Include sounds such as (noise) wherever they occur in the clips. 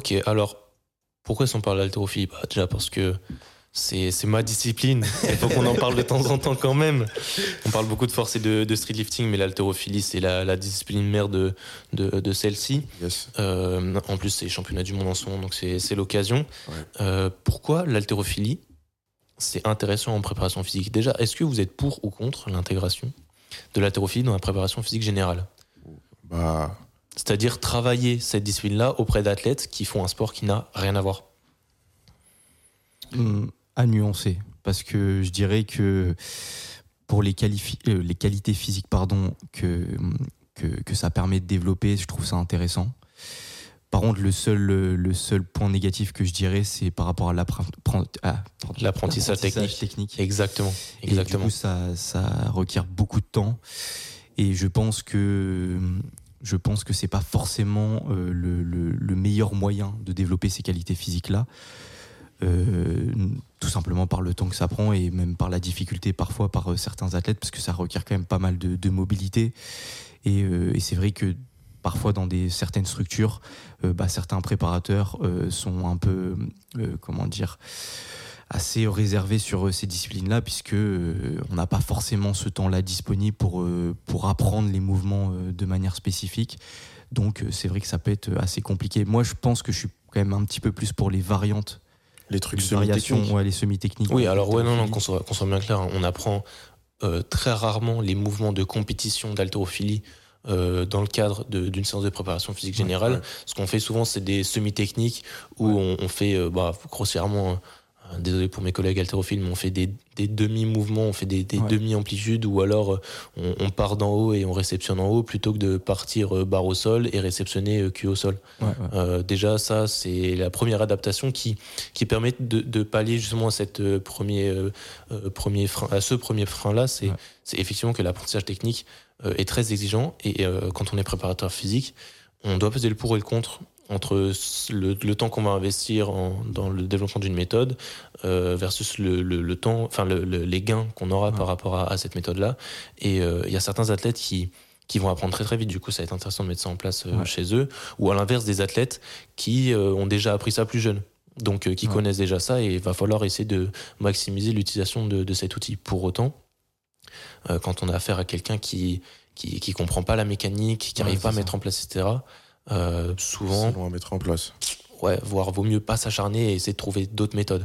Ok, alors pourquoi est-ce qu'on parle d'haltérophilie bah, Déjà parce que c'est ma discipline. Il faut qu'on en parle de temps en temps quand même. On parle beaucoup de force et de, de streetlifting, mais l'haltérophilie, c'est la, la, discipline mère de, de, de celle-ci. Euh, en plus, c'est championnat du monde en ce moment, donc c'est l'occasion. Euh, pourquoi l'haltérophilie C'est intéressant en préparation physique. Déjà, est-ce que vous êtes pour ou contre l'intégration de l'haltérophilie dans la préparation physique générale? Bah. C'est-à-dire travailler cette discipline-là auprès d'athlètes qui font un sport qui n'a rien à voir. Hum, à nuancer parce que je dirais que pour les, euh, les qualités physiques pardon que, que, que ça permet de développer, je trouve ça intéressant. Par contre, le seul, le seul point négatif que je dirais, c'est par rapport à l'apprentissage technique. technique. Exactement. Exactement. Et du coup, ça, ça requiert beaucoup de temps. Et je pense que je pense que c'est pas forcément euh, le, le, le, meilleur moyen de développer ces qualités physiques là. Euh, tout simplement par le temps que ça prend et même par la difficulté parfois par euh, certains athlètes parce que ça requiert quand même pas mal de, mobilité et, et c'est vrai que parfois dans des certaines structures bah, certains préparateurs sont un peu comment dire assez réservés sur ces disciplines-là puisque on n'a pas forcément ce temps-là disponible pour pour apprendre les mouvements de manière spécifique. Donc c'est vrai que ça peut être assez compliqué. Moi je pense que je suis quand même un petit peu plus pour les variantes les trucs semi-techniques. Ouais, les semi-techniques. Oui, alors ouais, non, non, qu'on soit, soit, bien clair, hein. on apprend euh, très rarement les mouvements de compétition d'haltérophilie euh, dans le cadre d'une séance de préparation physique générale. Ce qu'on fait souvent, c'est des semi-techniques où on, on, fait, euh, bah, grossièrement, euh, désolé pour mes collègues haltérophiles, mais on fait des, des demi-mouvements, on fait des, des demi-amplitudes, ou alors euh, on, on, part d'en haut et on réceptionne en haut, plutôt que de partir euh, barre au sol et réceptionner cul au sol. Ouais, euh, déjà, ça, c'est la première adaptation qui, qui permet de, de pallier justement à, cette premier, euh, premier frein, à ce premier frein-là. C'est effectivement que l'apprentissage technique est très exigeant, et quand on est préparateur physique, on doit peser le pour et le contre entre le, le temps qu'on va investir en, dans le développement d'une méthode euh, versus le, le, le temps, enfin les gains qu'on aura ouais. par rapport à, à cette méthode-là. Et euh, il y a certains athlètes qui qui vont apprendre très très vite. Du coup, ça va être intéressant de mettre ça en place euh, ouais. chez eux. Ou à l'inverse, des athlètes qui ont déjà appris ça plus jeune. Donc, qui ouais. connaissent déjà ça et il va falloir essayer de maximiser l'utilisation de, de, cet outil. Pour autant, quand on a affaire à quelqu'un qui, qui, qui comprend pas la mécanique, qui n'arrive pas à mettre en place, etc., euh, souvent. C'est long à mettre en place. Ouais, voire vaut mieux pas s'acharner et essayer de trouver d'autres méthodes.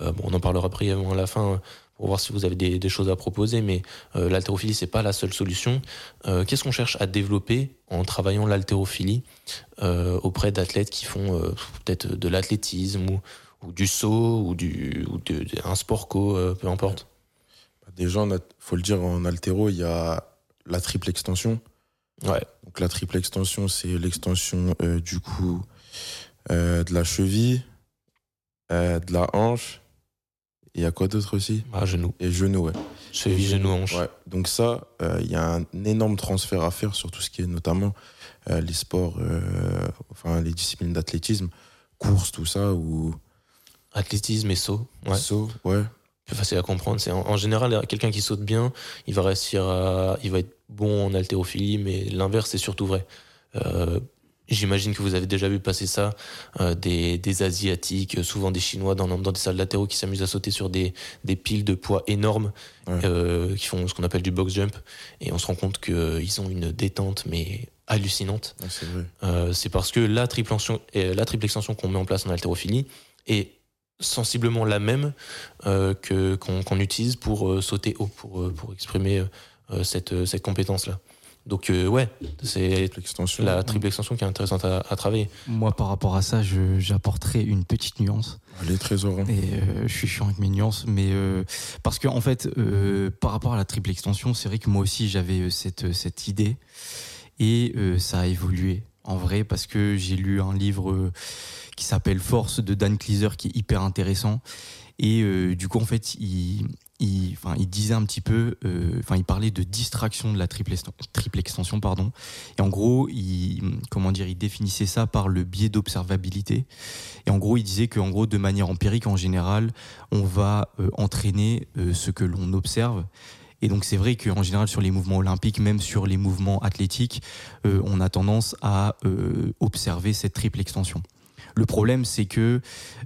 Euh, bon, on en parlera brièvement à la fin pour voir si vous avez des, des choses à proposer, mais euh, l'haltérophilie c'est pas la seule solution. Euh, Qu'est-ce qu'on cherche à développer en travaillant l'haltérophilie euh, auprès d'athlètes qui font euh, peut-être de l'athlétisme ou, ou, du saut ou du ou de, de, un sport co, euh, peu importe? Déjà, faut le dire en haltéro, il y a la triple extension. Ouais. Donc la triple extension, c'est l'extension euh, du coup euh, de la cheville, euh, de la hanche. Il y a quoi d'autre aussi? Ah, Genou. Et genou, ouais. Cheville, genou, hanche. Ouais. Donc ça, il y a un énorme transfert à faire sur tout ce qui est notamment les sports, enfin les disciplines d'athlétisme, course, tout ça. Ou... Athlétisme et saut. Ouais. Saut, ouais plus facile à comprendre. C'est en, en, général quelqu'un qui saute bien, il va réussir à, il va être bon en haltérophilie, mais l'inverse c'est surtout vrai. Euh, J'imagine que vous avez déjà vu passer ça, euh, des, des asiatiques, souvent des chinois dans, dans des salles latéraux qui s'amusent à sauter sur des, des piles de poids énormes, ouais. euh, qui font ce qu'on appelle du box jump, et on se rend compte qu'ils euh, ont une détente mais hallucinante. Ouais, c'est parce que la triple extension, la triple extension qu'on met en place en haltérophilie est sensiblement la même euh, que qu'on qu utilise pour euh, sauter haut, pour euh, pour exprimer euh, cette cette compétence là. Donc euh, ouais, c'est la triple extension qui est intéressante à, à, travailler. Moi, par rapport à ça, j'apporterai une petite nuance. Les trésors. Et euh, je suis chiant avec mes nuances, mais euh, parce que en fait, par rapport à la triple extension, c'est vrai que moi aussi j'avais cette cette idée et ça a évolué en vrai parce que j'ai lu un livre qui s'appelle Force de Dan Cleaser qui est hyper intéressant et euh, du coup en fait il disait un petit peu, euh, enfin, il parlait de distraction de la triple, extension, pardon. Et en gros, il, comment dire, il définissait ça par le biais d'observabilité. Et en gros, il disait que, en gros, de manière empirique, en général, on va euh, entraîner euh, ce que l'on observe Et donc c'est vrai qu'en général sur les mouvements olympiques, même sur les mouvements athlétiques, euh, on a tendance à euh, observer cette triple extension. Le problème c'est que,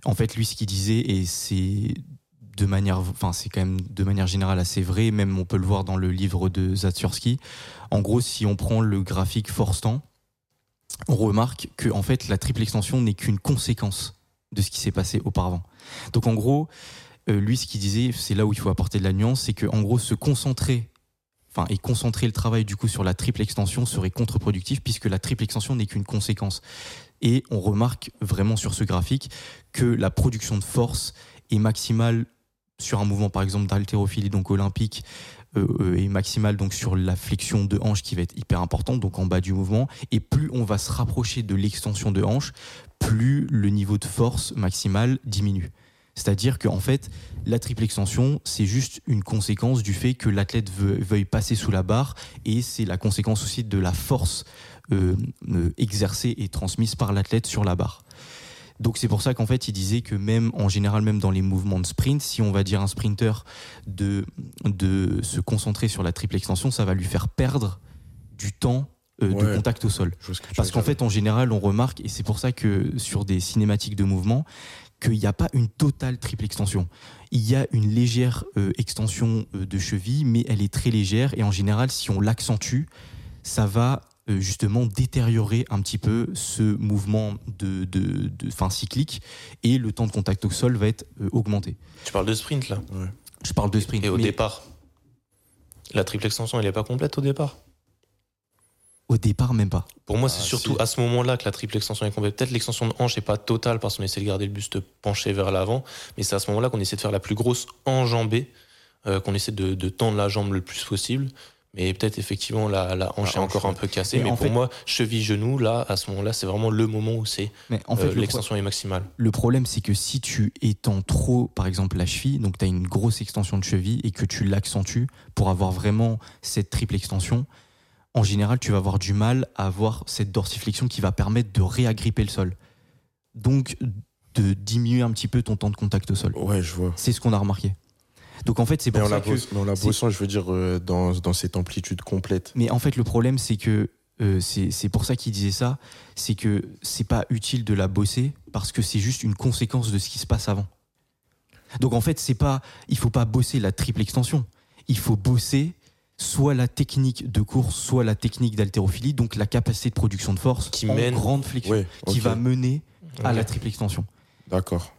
en fait, lui ce qu'il disait, et c'est de manière, enfin c'est quand même de manière générale assez vrai, même on peut le voir dans le livre de Zatsurski. En gros, si on prend le graphique force-temps, on remarque que en fait la triple extension n'est qu'une conséquence de ce qui s'est passé auparavant. Donc en gros, euh, lui ce qu'il disait, c'est là où il faut apporter de la nuance, c'est que en gros se concentrer Enfin, et concentrer le travail du coup sur la triple extension serait contre-productif puisque la triple extension n'est qu'une conséquence. Et on remarque vraiment sur ce graphique que la production de force est maximale sur un mouvement par exemple d'haltérophilie donc olympique euh, euh, est maximale donc sur la flexion de hanche qui va être hyper importante donc en bas du mouvement et plus on va se rapprocher de l'extension de hanche plus le niveau de force maximale diminue. C'est-à-dire qu'en fait, la triple extension, c'est juste une conséquence du fait que l'athlète veuille passer sous la barre et c'est la conséquence aussi de la force euh, exercée et transmise par l'athlète sur la barre. Donc c'est pour ça qu'en fait il disait que même en général même dans les mouvements de sprint, si on va dire un sprinter de de se concentrer sur la triple extension, ça va lui faire perdre du temps euh, de contact au sol. Parce qu'en fait en général on remarque et c'est pour ça que sur des cinématiques de mouvement qu'il n'y a pas une totale triple extension. Il y a une légère euh, extension euh, de cheville, mais elle est très légère et en général, si on l'accentue, ça va euh, justement détériorer un petit peu ce mouvement de, de, fin cyclique et le temps de contact au sol va être euh, augmenté. Tu parles de sprint là? Je parle de sprint. Et au départ? La triple extension, elle n'est pas complète au départ? Au départ, même pas. Pour moi, c'est ah, surtout à ce moment-là que la triple extension est complète. Peut-être l'extension de hanche n'est pas totale parce qu'on essaie de garder le buste penché vers l'avant, mais c'est à ce moment-là qu'on essaie de faire la plus grosse enjambée, euh, qu'on essaie de, de, tendre la jambe le plus possible mais peut-être effectivement la, la hanche est encore un peu cassée. Mais, pour moi, cheville-genou, là, à ce moment-là, c'est vraiment le moment où c'est en fait, euh, l'extension est maximale. Le problème, c'est que si tu étends trop, par exemple, la cheville, donc tu as une grosse extension de cheville et que tu l'accentues pour avoir vraiment cette triple extension, en général, tu vas avoir du mal à avoir cette dorsiflexion qui va permettre de réagripper le sol. Donc, de diminuer un petit peu ton temps de contact au sol. Ouais, je vois. C'est ce qu'on a remarqué. Donc en fait, c'est pour ça que. Mais en la bossant, je veux dire, euh, dans, dans cette amplitude complète. Mais en fait, le problème, c'est que euh, c'est pour ça qu'il disait ça, c'est que c'est pas utile de la bosser parce que c'est juste une conséquence de ce qui se passe avant. Donc en fait, c'est pas, il faut pas bosser la triple extension. Il faut bosser soit la technique de course, soit la technique d'haltérophilie, donc la capacité de production de force qui en mène grande flexion, qui va mener à la triple extension. D'accord.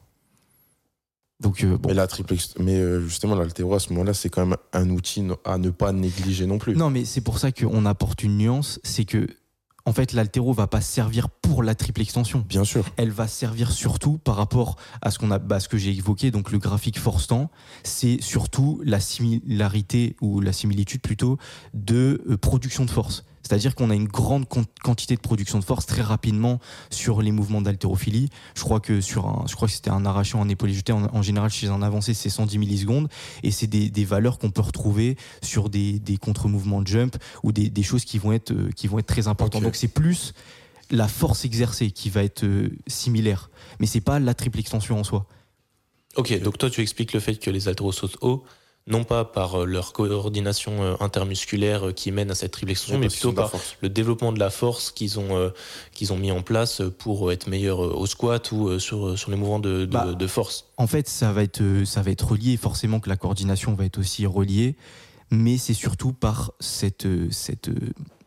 Donc, euh, bon. Mais, la triple, mais euh, justement, l'altéro, à ce moment-là, c'est quand même un outil à ne pas négliger non plus. Non, mais c'est pour ça qu'on apporte une nuance, c'est que en fait, l'altéro va pas servir pour la triple extension. Bien sûr. Elle va servir surtout par rapport à ce qu'on a, bah, ce que j'ai évoqué, donc le graphique force-temps. C'est surtout la similarité ou la similitude plutôt de euh, production de force. C'est-à-dire qu'on a une grande quantité de production de force très rapidement sur les mouvements d'haltérophilie. Je crois que sur un, je crois que c'était un arrachant, un épaulé jeté en, général chez un avancé, c'est 110 millisecondes et c'est des, des, valeurs qu'on peut retrouver sur des, des contre-mouvements de jump ou des, des, choses qui vont être euh, qui vont être très importantes. Donc c'est plus la force exercée qui va être euh, similaire, mais c'est pas la triple extension en soi. Ok, donc toi tu expliques le fait que les haltéros sautent haut non pas par euh, leur coordination euh, intermusculaire euh, qui mène à cette triple extension, mais plutôt par le développement de la force qu'ils ont, qu'ils ont mis en place pour être meilleurs au squat ou sur, sur les mouvements de, de, bah, de, force. En fait, ça va, être, ça va être relié, forcément que la coordination va être aussi reliée, mais c'est surtout par cette, cette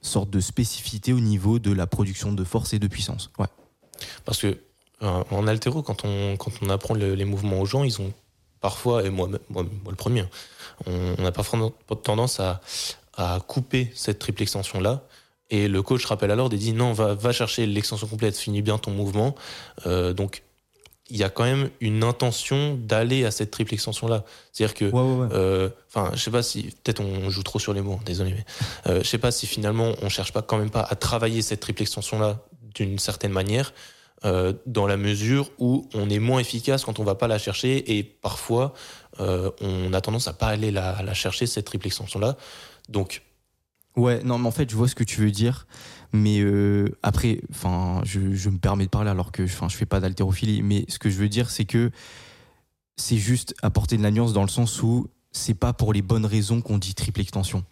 sorte de spécificité au niveau de la production de force et de puissance. Ouais. Parce que en altéro, quand on, quand on apprend les mouvements aux gens, ils ont parfois, et moi, moi, le premier, on, a parfois tendance à, à couper cette triple extension-là. Et le coach rappelle alors et dit non, va, va chercher l'extension complète, finis bien ton mouvement. Euh, donc, il y a quand même une intention d'aller à cette triple extension-là. C'est-à-dire que, euh, enfin, je sais pas si, peut-être on joue trop sur les mots, hein, désolé, mais euh, je sais pas si finalement on cherche pas quand même pas à travailler cette triple extension-là d'une certaine manière euh, dans la mesure où on est moins efficace quand on va pas la chercher et parfois euh, on a tendance à pas aller la, chercher cette triple extension là. Donc ouais, non, mais en fait je vois ce que tu veux dire, mais euh, après, enfin, je, je, me permets de parler alors que, enfin, je fais pas d'haltérophilie, mais ce que je veux dire c'est que c'est juste apporter de la nuance dans le sens où c'est pas pour les bonnes raisons qu'on dit triple extension.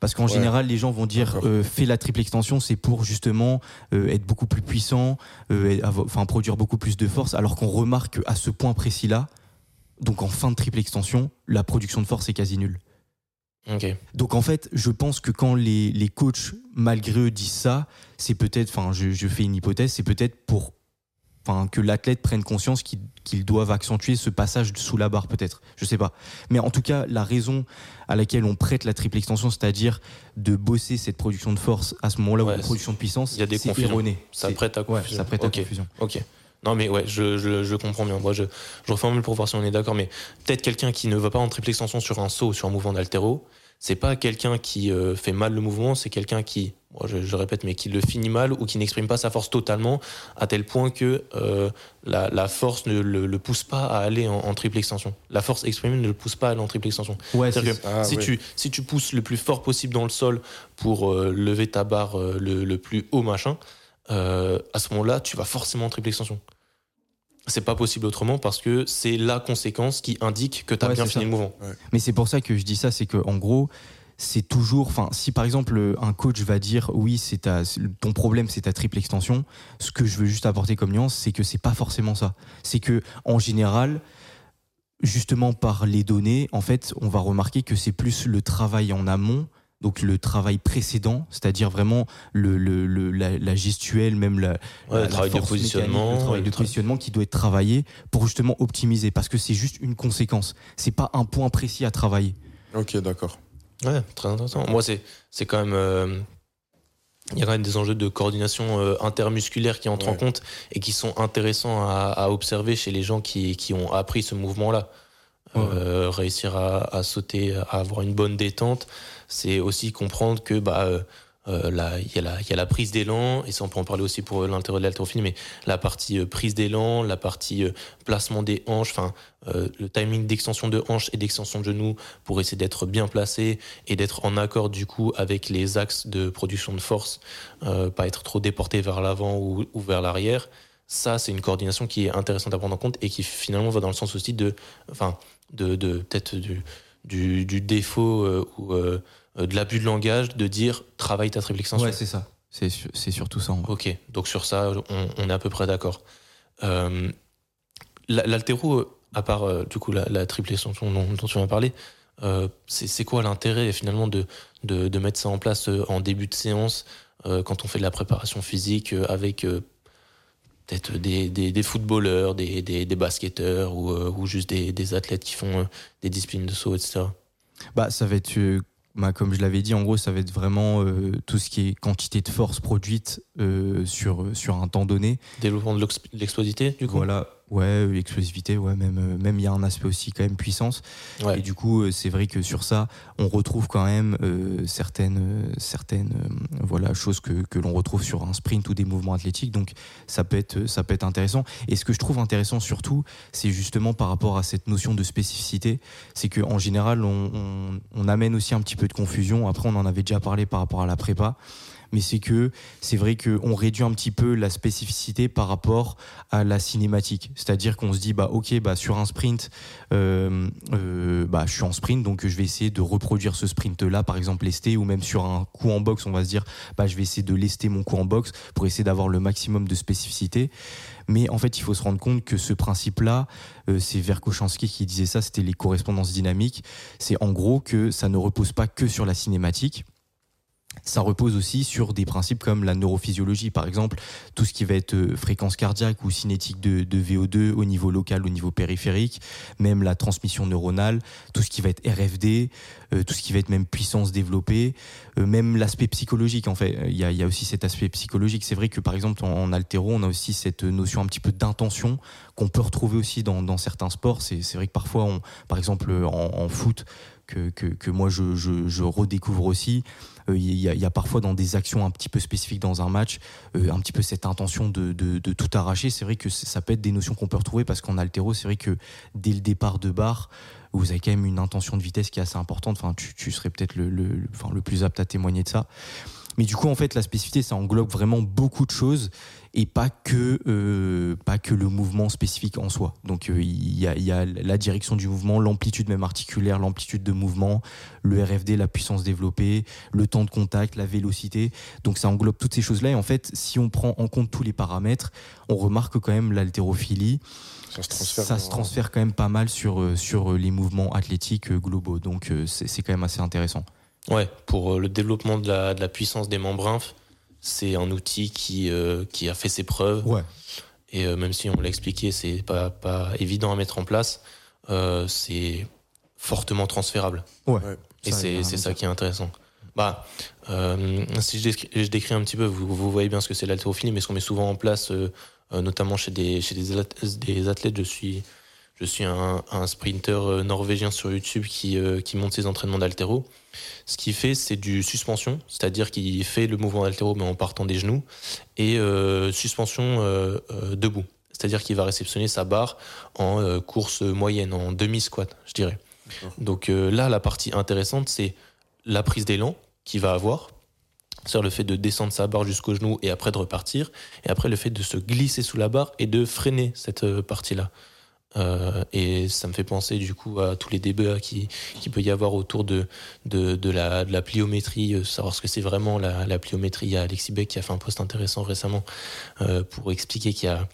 Parce qu'en général, les gens vont dire euh, fais la triple extension, c'est pour justement euh, être beaucoup plus puissant, euh, enfin produire beaucoup plus de force, alors qu'on remarque qu'à ce point précis-là, donc en fin de triple extension, la production de force est quasi nulle. Donc en fait, je pense que quand les, les coachs, malgré eux, disent ça, c'est peut-être, enfin je, je, fais une hypothèse, c'est peut-être pour enfin que l'athlète prenne conscience qu'ils doivent accentuer ce passage sous la barre peut-être. Je sais pas. Mais en tout cas la raison à laquelle on prête la triple extension c'est-à-dire de bosser cette production de force à ce moment-là ou la production de puissance il y a des erroné ça prête à confusion. ça prête à confusion. ok. Non mais ouais je, je, je comprends bien. Moi je, je reformule pour voir si on est d'accord mais peut-être quelqu'un qui ne va pas en triple extension sur un saut ou sur un mouvement d'altéro c'est pas quelqu'un qui euh, fait mal le mouvement, c'est quelqu'un qui, moi je, je, répète, mais qui le finit mal ou qui n'exprime pas sa force totalement, à tel point que euh, la, la, force ne le, le, pousse pas à aller en, en, triple extension. La force exprimée ne le pousse pas à aller en triple extension. Ouais, que ah, si, ouais. tu, si tu pousses le plus fort possible dans le sol pour euh, lever ta barre le, le, plus haut, machin, à ce moment-là, tu vas forcément en triple extension c'est pas possible autrement parce que c'est la conséquence qui indique que tu as ouais, bien fini ça. le mouvement. Ouais. Mais c'est pour ça que je dis ça, c'est que en gros, c'est toujours, enfin, si par exemple un coach va dire oui, c'est ta, ton problème, c'est ta triple extension, ce que je veux juste apporter comme nuance, c'est que c'est pas forcément ça. C'est que en général, justement par les données, en fait, on va remarquer que c'est plus le travail en amont donc le travail précédent, c'est-à-dire vraiment le, le, le la, la, gestuelle, même la, ouais, la le travail de positionnement, le travail de positionnement qui doit être travaillé pour justement optimiser, parce que c'est juste une conséquence, c'est pas un point précis à travailler. Ok, d'accord. Ouais, très intéressant. Moi, c'est c'est quand même euh, il y a quand même des enjeux de coordination euh, intermusculaire qui entrent ouais. en compte et qui sont intéressants à, à, observer chez les gens qui, qui ont appris ce mouvement-là. Ouais. Euh, réussir à, à, sauter, à avoir une bonne détente, c'est aussi comprendre que bah euh, euh là il y a la prise d'élan et ça on peut en parler aussi pour l'intérieur de l'haltérophilie mais la partie euh, prise d'élan la partie placement des hanches enfin le timing d'extension de hanches et d'extension de genoux pour essayer d'être bien placé et d'être en accord du coup avec les axes de production de force pas être trop déporté vers l'avant ou, vers l'arrière. Ça c'est une coordination qui est intéressante à prendre en compte et qui finalement va dans le sens aussi de enfin de, de peut-être du, du, du, défaut ou de l'abus de langage de dire travaille ta triple extension. Ouais, c'est ça. C'est, c'est surtout ça. Ok, donc sur ça, on, on est à peu près d'accord. Euh, l'altéro, à part euh, du coup la, la triple extension dont, dont, tu m'as parlé, euh, c'est quoi l'intérêt finalement de, de, de, mettre ça en place en début de séance quand on fait de la préparation physique avec peut-être des, des, des, footballeurs, des, des, des basketteurs ou, euh, ou juste des, des, athlètes qui font euh, des disciplines de saut, etc. Bah, ça va être, euh, bah, comme je l'avais dit, en gros, ça va être vraiment euh, tout ce qui est quantité de force produite sur, sur un temps donné. Développement de l'explosivité, du coup Voilà, ouais, explosivité, ouais, même même il y a un aspect aussi quand même puissance. Ouais. Et du coup, c'est vrai que sur ça, on retrouve quand même euh, certaines certaines euh, voilà choses que que l'on retrouve sur un sprint ou des mouvements athlétiques. Donc ça peut être ça peut être intéressant. Et ce que je trouve intéressant surtout, c'est justement par rapport à cette notion de spécificité, c'est que en général, on, on, on amène aussi un petit peu de confusion. Après, on en avait déjà parlé par rapport à la prépa mais c'est que c'est vrai qu'on réduit un petit peu la spécificité par rapport à la cinématique. C'est-à-dire qu'on se dit, bah, ok, bah, sur un sprint, euh, euh, bah, je suis en sprint, donc je vais essayer de reproduire ce sprint-là, par exemple, lesté, ou même sur un coup en boxe, on va se dire, bah, je vais essayer de lester mon coup en boxe pour essayer d'avoir le maximum de spécificité. Mais en fait, il faut se rendre compte que ce principe-là, euh, c'est Verkhochansky qui disait ça, c'était les correspondances dynamiques. C'est en gros que ça ne repose pas que sur la cinématique ça repose aussi sur des principes comme la neurophysiologie, par exemple, tout ce qui va être euh, fréquence cardiaque ou cinétique de, de, VO2 au niveau local, au niveau périphérique, même la transmission neuronale, tout ce qui va être RFD, euh, tout ce qui va être même puissance développée, euh, même l'aspect psychologique, en fait. Il y a, aussi cet aspect psychologique. C'est vrai que, par exemple, en, en altéro, on a aussi cette notion un petit peu d'intention qu'on peut retrouver aussi dans, certains sports. C'est vrai que parfois, par exemple, en, foot, que, que, moi je redécouvre aussi. Il euh, y, a, y, a, parfois dans des actions un petit peu spécifiques dans un match, euh, un petit peu cette intention de, tout arracher. C'est vrai que ça peut être des notions qu'on peut retrouver parce qu'en altéro, c'est vrai que dès le départ de barre, vous avez quand même une intention de vitesse qui est assez importante. Tu, serais peut-être le plus apte à témoigner de ça. Mais du coup, en fait, la spécificité, ça englobe vraiment beaucoup de choses et pas que, euh, pas que le mouvement spécifique en soi. Donc euh, il y, a, y, a, la direction du mouvement, l'amplitude même articulaire, l'amplitude de mouvement, le RFD, la puissance développée, le temps de contact, la vélocité. Donc ça englobe toutes ces choses-là. Et en fait, si on prend en compte tous les paramètres, on remarque quand même l'haltérophilie. Ça, se transfère, ça se transfère quand même pas mal sur, euh, sur les mouvements athlétiques globaux. Donc c'est quand même assez intéressant. Ouais, pour le développement de la, de la puissance des membres inf, c'est un outil qui, euh, qui a fait ses preuves. Ouais. Et euh, même si on l'a expliqué, c'est pas, pas évident à mettre en place, euh, c'est fortement transférable. Ouais. Et c'est ça qui est intéressant. Bah, si je décris, je décris, un petit peu, vous, vous voyez bien ce que c'est l'haltérophilie, mais ce qu'on met souvent en place, notamment chez des, chez des athlètes je suis je suis un, un sprinter euh, norvégien sur YouTube qui, euh, qui monte ses entraînements d'altéro. Ce qu'il fait, c'est du suspension, c'est-à-dire qu'il fait le mouvement d'altéro mais en partant des genoux, et euh, suspension debout. C'est-à-dire qu'il va réceptionner sa barre en course moyenne, en demi-squat, je dirais. Donc là, la partie intéressante, c'est la prise d'élan qu'il va avoir, c'est-à-dire le fait de descendre sa barre jusqu'au genou et après de repartir, et après le fait de se glisser sous la barre et de freiner cette partie-là. Euh, et ça me fait penser du coup à tous les débats qui, peut y avoir autour de, de, la, pliométrie, euh, savoir ce que c'est vraiment la, pliométrie. Il y a Alexis Beck qui a fait un post intéressant récemment euh, pour expliquer qu'il y a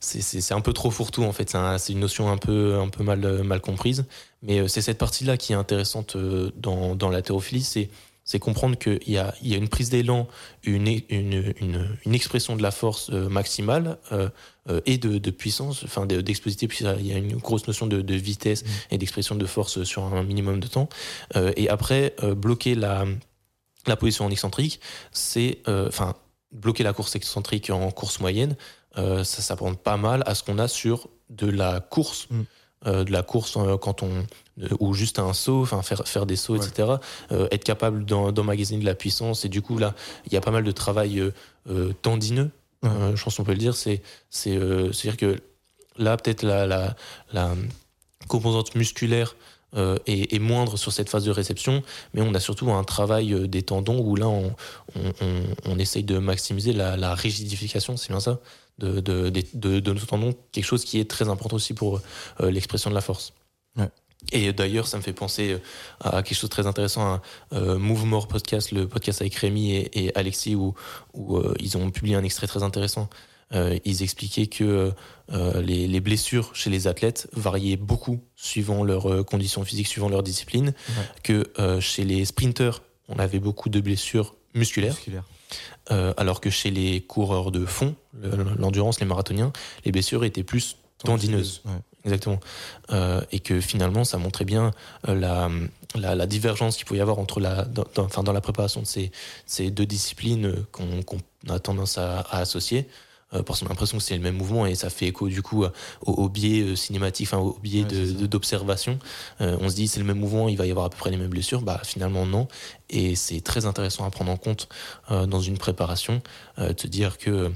c'est un peu trop fourre-tout en fait, c'est une notion un peu, un peu mal, mal comprise. Mais c'est cette partie-là qui est intéressante dans, dans l'haltérophilie, c'est c'est comprendre qu'il y y a une prise d'élan, une, une, une, une, expression de la force euh, maximale euh, euh, et de, de, puissance, enfin d'explosivité, puis il y a une grosse notion de, de vitesse mmh. et d'expression de force sur un minimum de temps. et après, bloquer la, la position en excentrique, c'est, enfin, bloquer la course excentrique en course moyenne, ça s'apprend pas mal à ce qu'on a sur de la course. Mmh. Euh, de la course euh, quand on ou juste un saut, enfin faire faire des sauts, etc. Euh, être capable d'emmagasiner de la puissance et du coup là il y a pas mal de travail tendineux. je pense qu'on peut le dire. C'est c'est c'est dire que là peut-être la, la, la composante musculaire euh, est, est, moindre sur cette phase de réception, mais on a surtout un travail des tendons où là on, on, on, on essaye de maximiser la, la rigidification, c'est bien ça, de, de, de, de, nos tendons, quelque chose qui est très important aussi pour euh, l'expression de la force. Ouais. Et d'ailleurs, ça me fait penser euh, à quelque chose de très intéressant, euh, Move More podcast, le podcast avec Rémi et, et Alexis, où, où euh, ils ont publié un extrait très intéressant. Euh, ils expliquaient que les, les, blessures chez les athlètes variaient beaucoup suivant leurs conditions physiques, suivant leur discipline, ouais. que chez les sprinters, on avait beaucoup de blessures musculaires. Euh, alors que chez les coureurs de fond, l'endurance, les marathoniens, les blessures étaient plus tendineuses. Ouais. Exactement. Euh, et que finalement, ça montrait bien euh, la, la, la divergence qu'il pouvait y avoir entre la, dans, dans, enfin, dans la préparation de ces, ces deux disciplines qu'on qu a tendance à, à associer. Euh, parce qu'on a l'impression que c'est le même mouvement et ça fait écho du coup au, au biais euh, cinématique, enfin au biais ouais, d'observation. Euh, on se dit c'est le même mouvement, il va y avoir à peu près les mêmes blessures. Bah finalement non. Et c'est très intéressant à prendre en compte euh, dans une préparation, euh, de se dire que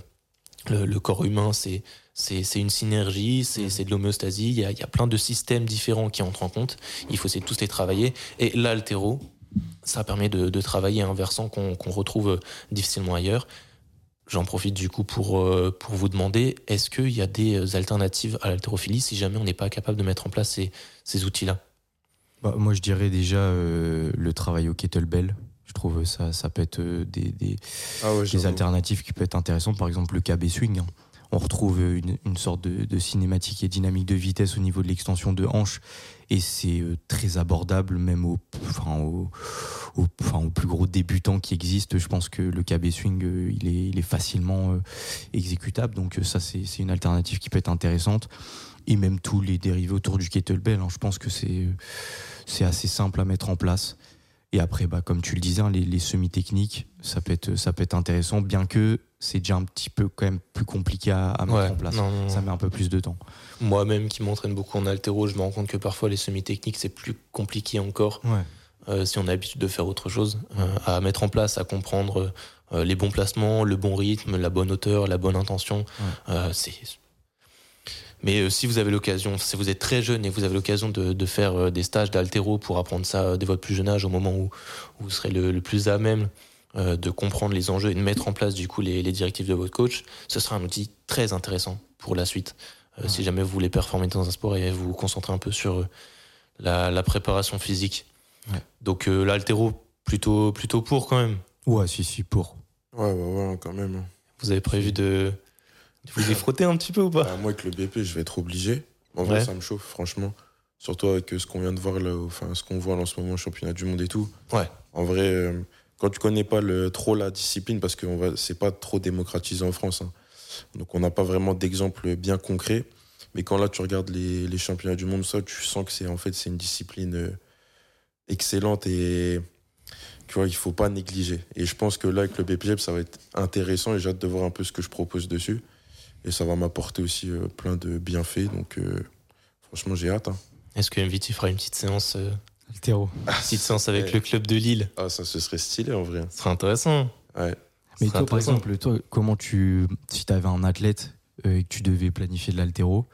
le, le corps humain c'est c'est une synergie, c'est de l'homéostasie, il, il y, a, plein de systèmes différents qui entrent en compte, il faut essayer de tous les travailler. Et l'altéro, ça permet de, de, travailler un versant qu'on qu retrouve difficilement ailleurs. J'en profite du coup pour, euh, pour vous demander, est-ce qu'il y a des alternatives à l'haltérophilie si jamais on n'est pas capable de mettre en place ces, ces outils-là? Bah, Moi, je dirais déjà euh, le travail au kettlebell. Je trouve ça, ça peut être euh, des, des, ah ouais, des alternatives qui peuvent être intéressantes. Par exemple, le KB swing. Hein. On retrouve une, une sorte de, de, cinématique et dynamique de vitesse au niveau de l'extension de hanche et c'est euh, très abordable même au, enfin, au, au, enfin, au plus gros débutant qui existe. Je pense que le KB swing, euh, il, est, il est facilement euh, exécutable. Donc ça, c'est une alternative qui peut être intéressante. Et même tous les dérivés autour du kettlebell, hein, je pense que c'est c'est assez simple à mettre en place. Et après, bah, comme tu le disais, hein, les, les semi-techniques, ça peut être, ça peut être intéressant, bien que c'est déjà un petit peu quand même plus compliqué à, à mettre ouais, en place. Non, non, ça met un peu plus de temps. Moi-même qui m'entraîne beaucoup en altéro, je me rends compte que parfois les semi-techniques, c'est plus compliqué encore. Ouais. Euh, si on a l'habitude de faire autre chose, euh, à mettre en place, à comprendre euh, les bons placements, le bon rythme, la bonne hauteur, la bonne intention. Ouais. Mais si vous avez l'occasion, si vous êtes très jeune et vous avez l'occasion de, de, faire des stages d'altéro pour apprendre ça dès votre plus jeune âge, au moment où, où vous serez le, le plus à même de comprendre les enjeux et de mettre en place du coup les, directives de votre coach, ce sera un outil très intéressant pour la suite. Si jamais vous voulez performer dans un sport et vous vous concentrez un peu sur la, préparation physique. Donc l'altéro, plutôt, plutôt pour quand même. Ouais, si, si, pour. Ouais, ouais, ouais, quand même. Hein. Vous avez prévu de, vous y frotter un petit peu ou pas bah, Moi, avec le BP, je vais être obligé. En vrai, ça me chauffe, franchement. Surtout avec ce qu'on vient de voir là, enfin, ce qu'on voit en ce moment au championnat du monde et tout. Ouais. En vrai, euh, quand tu connais pas trop la discipline, parce que c'est pas trop démocratisé en France, hein. donc on n'a pas vraiment d'exemple bien concret. Mais quand là, tu regardes les, championnats du monde, ça, tu sens que c'est en fait c'est une discipline euh, excellente et tu vois, il faut pas négliger. Et je pense que là, avec le BPGEP, ça va être intéressant et j'ai hâte de voir un peu ce que je propose dessus. Et ça va m'apporter aussi euh, plein de bienfaits. Donc, euh, franchement, j'ai hâte. Hein. Est-ce que MV, tu feras une petite séance euh, Altéro Petite séance avec le club de Lille Ah, ça, ce serait stylé en vrai. Ce serait intéressant. Ouais. Mais toi, par exemple, toi, comment tu. Si tu avais un athlète et que tu devais planifier de l'altéro,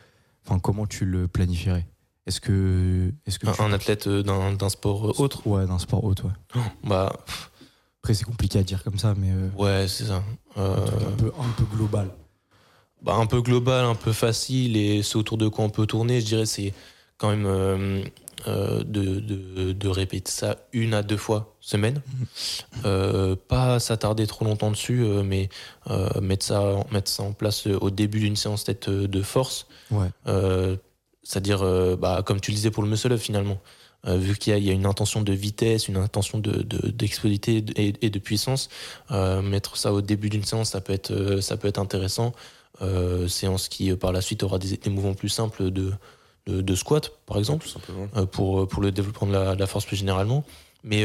enfin, comment tu le planifierais? Est-ce que, est-ce que un, athlète euh, d'un, sport euh, autre? Ouais, d'un sport autre, ouais. Bah après c'est compliqué à dire comme ça, mais euh, ouais, c'est ça. Un, peu, un peu global. Bah un peu global, un peu facile et c'est autour de quoi on peut tourner. Je dirais c'est quand même de, de, de, répéter ça une à deux fois semaine. Mhm. (laughs) pas s'attarder trop longtemps dessus, mais mettre ça mettre ça en place au début d'une séance tête de force. Ouais c'est-à-dire, euh, bah, comme tu le disais pour le muscle up finalement, euh, vu qu'il y, a une intention de vitesse, une intention d'explosivité de, et, de puissance, euh, mettre ça au début d'une séance, ça peut être, ça peut être intéressant. séance qui par la suite aura des, mouvements plus simples de, de, squat, par exemple, pour, pour le développement de la, force plus généralement. Mais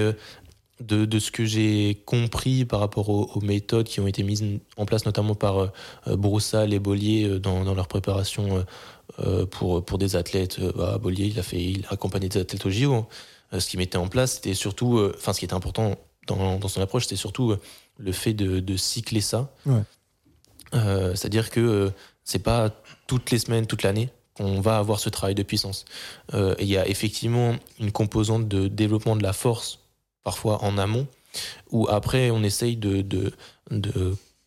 de, de, ce que j'ai compris par rapport aux, méthodes qui ont été mises en place notamment par Broussal et Bollier dans, dans leur préparation euh, pour, pour des athlètes. Euh, bah, Bollier, il a, fait, il a accompagné des athlètes au JO. Hein. Euh, ce qui mettait en place, c'était surtout, enfin, ce qui était important dans, dans son approche, c'était surtout le fait de, de cycler ça. C'est-à-dire que c'est pas toutes les semaines, toute l'année qu'on va avoir ce travail de puissance. Il y a effectivement une composante de développement de la force, parfois en amont, où après on essaye de, de,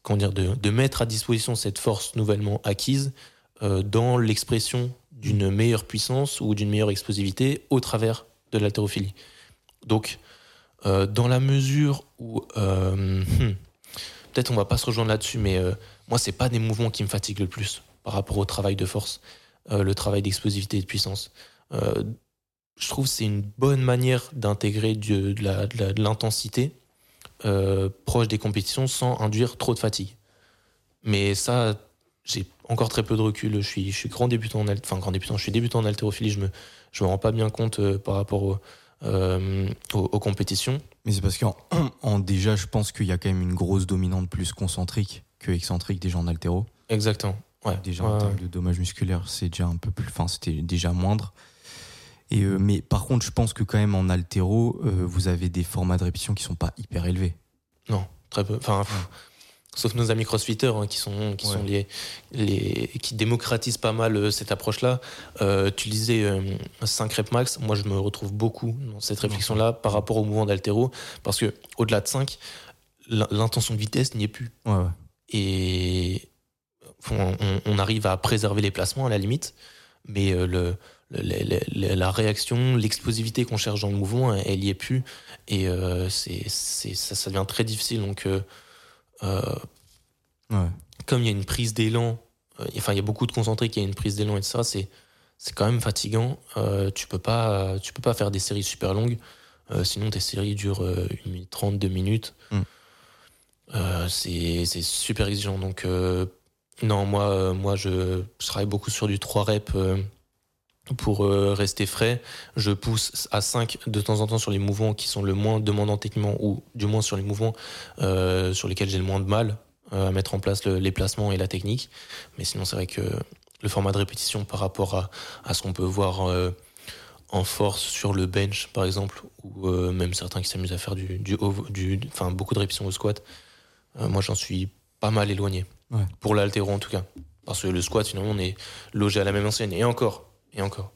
comment dire, de, mettre à disposition cette force nouvellement acquise euh, dans l'expression d'une meilleure puissance ou d'une meilleure explosivité au travers de l'haltérophilie. Donc, euh, dans la mesure où euh, hmm, peut-être on va pas se rejoindre là-dessus, mais moi c'est pas des mouvements qui me fatiguent le plus par rapport au travail de force, le travail d'explosivité et de puissance. je trouve que c'est une bonne manière d'intégrer de, de l'intensité proche des compétitions sans induire trop de fatigue. Mais ça, j'ai encore très peu de recul. Je suis, je suis grand débutant en enfin grand débutant. Je suis débutant en haltérophilie. Je me, je me rends pas bien compte euh, par rapport euh, aux, compétitions. Mais c'est parce qu'en (clears throat) en, déjà, je pense qu'il y a quand même une grosse dominante plus concentrique que excentrique des gens en haltéro. Exactement. Ouais. Déjà en termes de dommages musculaires, c'est déjà un peu plus, enfin c'était déjà moindre. Et euh, mais par contre, je pense que quand même en haltéro, vous avez des formats de répétition qui sont pas hyper élevés. Non, très peu. Enfin, sauf nos amis crossfitters hein, qui sont qui sont les, les qui démocratisent pas mal euh, cette approche là euh, tu disais 5 euh, reps max moi je me retrouve beaucoup dans cette réflexion là par rapport au mouvement d'altéro parce que au-delà de 5 l'intention de vitesse n'y est plus et on, arrive à préserver les placements à la limite mais le, la réaction, l'explosivité qu'on cherche dans le mouvement, elle, n'y est plus. Et c'est, ça, ça, devient très difficile. Donc, euh, comme il y a une prise d'élan, euh, enfin il y a beaucoup de concentrés qui a une prise d'élan et ça, c'est c'est quand même fatigant. Euh, tu peux pas tu peux pas faire des séries super longues, sinon tes séries durent 1 minute 30, 2 minutes. Mm. c'est super exigeant. Donc non, moi moi je, travaille beaucoup sur du 3 reps pour euh, rester frais, je pousse à 5 de temps en temps sur les mouvements qui sont le moins demandants techniquement, ou du moins sur les mouvements euh, sur lesquels j'ai le moins de mal euh, à mettre en place les placements et la technique. Mais sinon, c'est vrai que le format de répétition par rapport à, ce qu'on peut voir en force sur le bench, par exemple, ou même certains qui s'amusent à faire du, du, beaucoup de répétitions au squat, moi j'en suis pas mal éloigné. Pour l'altéro en tout cas. Parce que le squat, finalement, on est logé à la même enseigne. Et encore, et encore.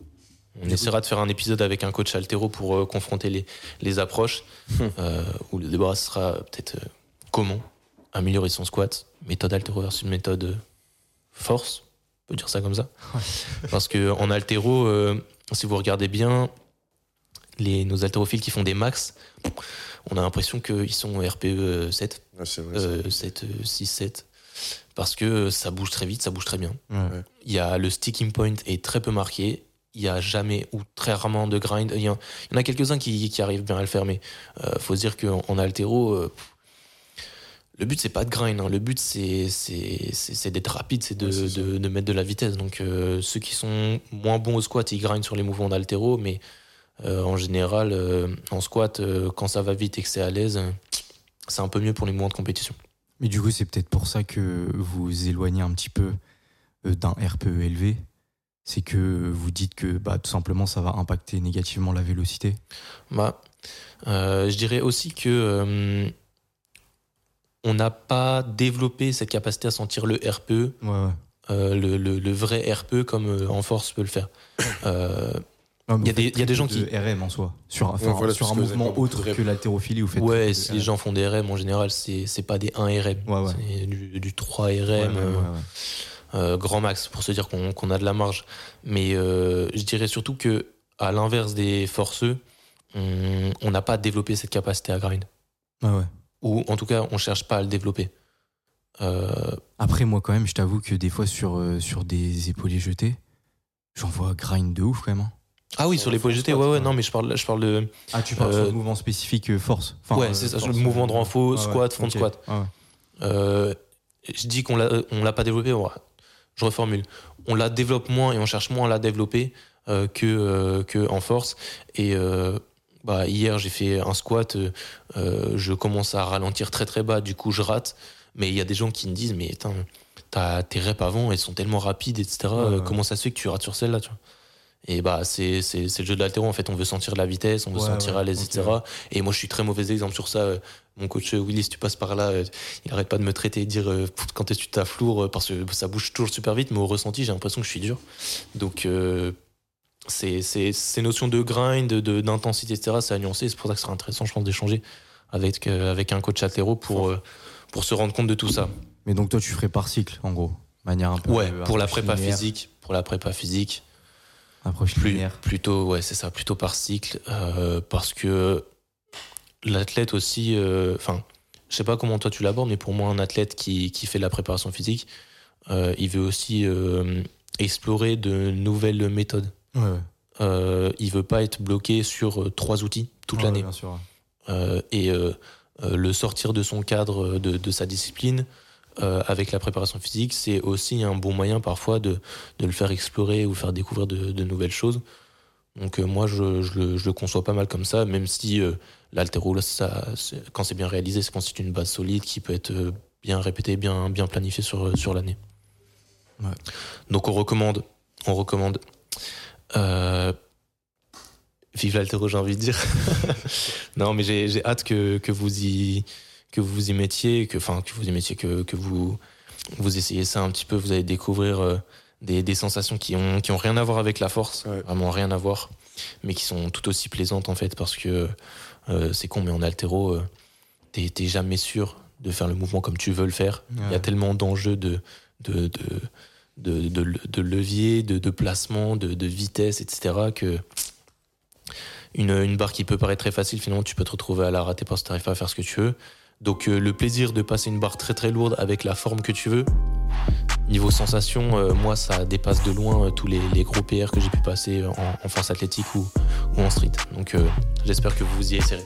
On essaiera de faire un épisode avec un coach altéro pour euh, confronter les, les approches, hum. euh, où le débat sera peut-être euh, comment améliorer son squat, méthode altéro versus méthode force, on peut dire ça comme ça. Parce que en altéro, si vous regardez bien, les, nos haltérophiles qui font des max, on a l'impression qu'ils sont RPE 7, 7, 6, 7. Parce que ça bouge très vite, ça bouge très bien. Il y a le sticking point est très peu marqué. Il y a jamais ou très rarement de grind. Il y, en a quelques-uns qui, arrivent bien à le faire, mais il euh, faut se dire qu'en altéro, euh, le but c'est pas de grind. Hein. Le but c'est d'être rapide, c'est de, de, mettre de la vitesse. Donc euh, ceux qui sont moins bons au squat, ils grindent sur les mouvements d'altéro, mais euh, en général, euh, en squat, euh, quand ça va vite et que c'est à l'aise, c'est un peu mieux pour les mouvements de compétition. Mais du coup, c'est peut-être pour ça que vous éloignez un petit peu d'un RPE élevé. C'est que vous dites que bah, tout simplement ça va impacter négativement la vélocité bah, Je dirais aussi que on n'a pas développé cette capacité à sentir le RPE, le, le, vrai RPE comme en force peut le faire. (coughs) il, y a des, il y a des gens qui. RM en soi. Sur, enfin, sur un mouvement autre que l'haltérophilie, faites. Ouais, si les gens font des RM, en général, c'est pas des 1 RM. c'est du, du, 3 RM. Euh, euh, grand max, pour se dire qu'on a de la marge. Mais euh, je dirais surtout que, à l'inverse des forceux, on n'a pas développé cette capacité à grind. Ou en tout cas, on cherche pas à le développer. Après, moi, quand même, je t'avoue que des fois, sur, sur des épaules jetés, j'en vois grind de ouf, quand même. Hein. Ah oui, sur les poids jetés, ouais, ouais, non, mais je parle, je parle de. Ah, tu parles sur le mouvement spécifique euh, force. ouais, c'est ça, sur le mouvement de renfort, squat, front squat. Euh, je dis qu'on l'a, on l'a pas développé, je reformule. On la développe moins et on cherche moins à la développer euh, que, que en force. Et bah, hier, j'ai fait un squat, je commence à ralentir très très bas, du coup, je rate. Mais il y a des gens qui me disent, mais t'as tes reps avant, elles sont tellement rapides, etc. Comment ça se fait que tu rates sur celle-là, tu vois? Et bah, c'est, c'est, c'est le jeu de l'altéro. En fait, on veut sentir la vitesse, on veut sentir à l'aise, etc. Et moi, je suis très mauvais exemple sur ça. Mon coach euh, Willis, tu passes par là, euh, il arrête pas de me traiter et dire euh, quand est-ce que tu taffes lourd parce que ça bouge toujours super vite, mais au ressenti, j'ai l'impression que je suis dur. Donc, c'est, c'est, ces notions de grind, de, d'intensité, etc., c'est à nuancer. C'est pour ça que ce sera intéressant, je pense, d'échanger avec, avec un coach altéro pour, pour se rendre compte de tout ça. Mais donc, toi, tu ferais par cycle, en gros, manière un peu. Ouais, pour la prépa physique. Pour la prépa physique Approche Plus, Plutôt, ouais, c'est ça, plutôt par cycle, euh, parce que l'athlète aussi, euh, enfin, je sais pas comment toi tu l'abordes, mais pour moi, un athlète qui, qui fait de la préparation physique, euh, il veut aussi explorer de nouvelles méthodes. Ouais, il veut pas être bloqué sur trois outils toute l'année. et le sortir de son cadre, de, de sa discipline, euh, avec la préparation physique, c'est aussi un bon moyen parfois de, de, le faire explorer ou faire découvrir de, de nouvelles choses. Donc euh, moi, je, je, le, je, le, conçois pas mal comme ça, même si euh, l'altéro, quand c'est bien réalisé, ça constitue une base solide qui peut être euh, bien répétée, bien, bien planifiée sur, sur l'année. Ouais. Donc on recommande, on recommande. vive l'altéro, j'ai envie de dire. (laughs) non, mais j'ai hâte que, que vous y que vous y mettiez, que, enfin, que vous y mettiez, que, que vous, vous essayez ça un petit peu, vous allez découvrir euh, des, des, sensations qui ont, qui ont rien à voir avec la force, vraiment rien à voir, mais qui sont tout aussi plaisantes en fait, parce que euh, c'est con, mais en altéro, euh, t'es jamais sûr de faire le mouvement comme tu veux le faire. Il y a tellement d'enjeux de, de, de, de, de, levier, de, de placement, de, de vitesse, etc., que une, une barre qui peut paraître très facile, finalement, tu peux te retrouver à la rater parce que tu n'arrives pas à faire ce que tu veux. Donc euh, le plaisir de passer une barre très très lourde avec la forme que tu veux. Niveau sensation, euh, moi ça dépasse de loin euh, tous les, gros PR que j'ai pu passer en, force athlétique ou, en street. Donc j'espère que vous y essaierez.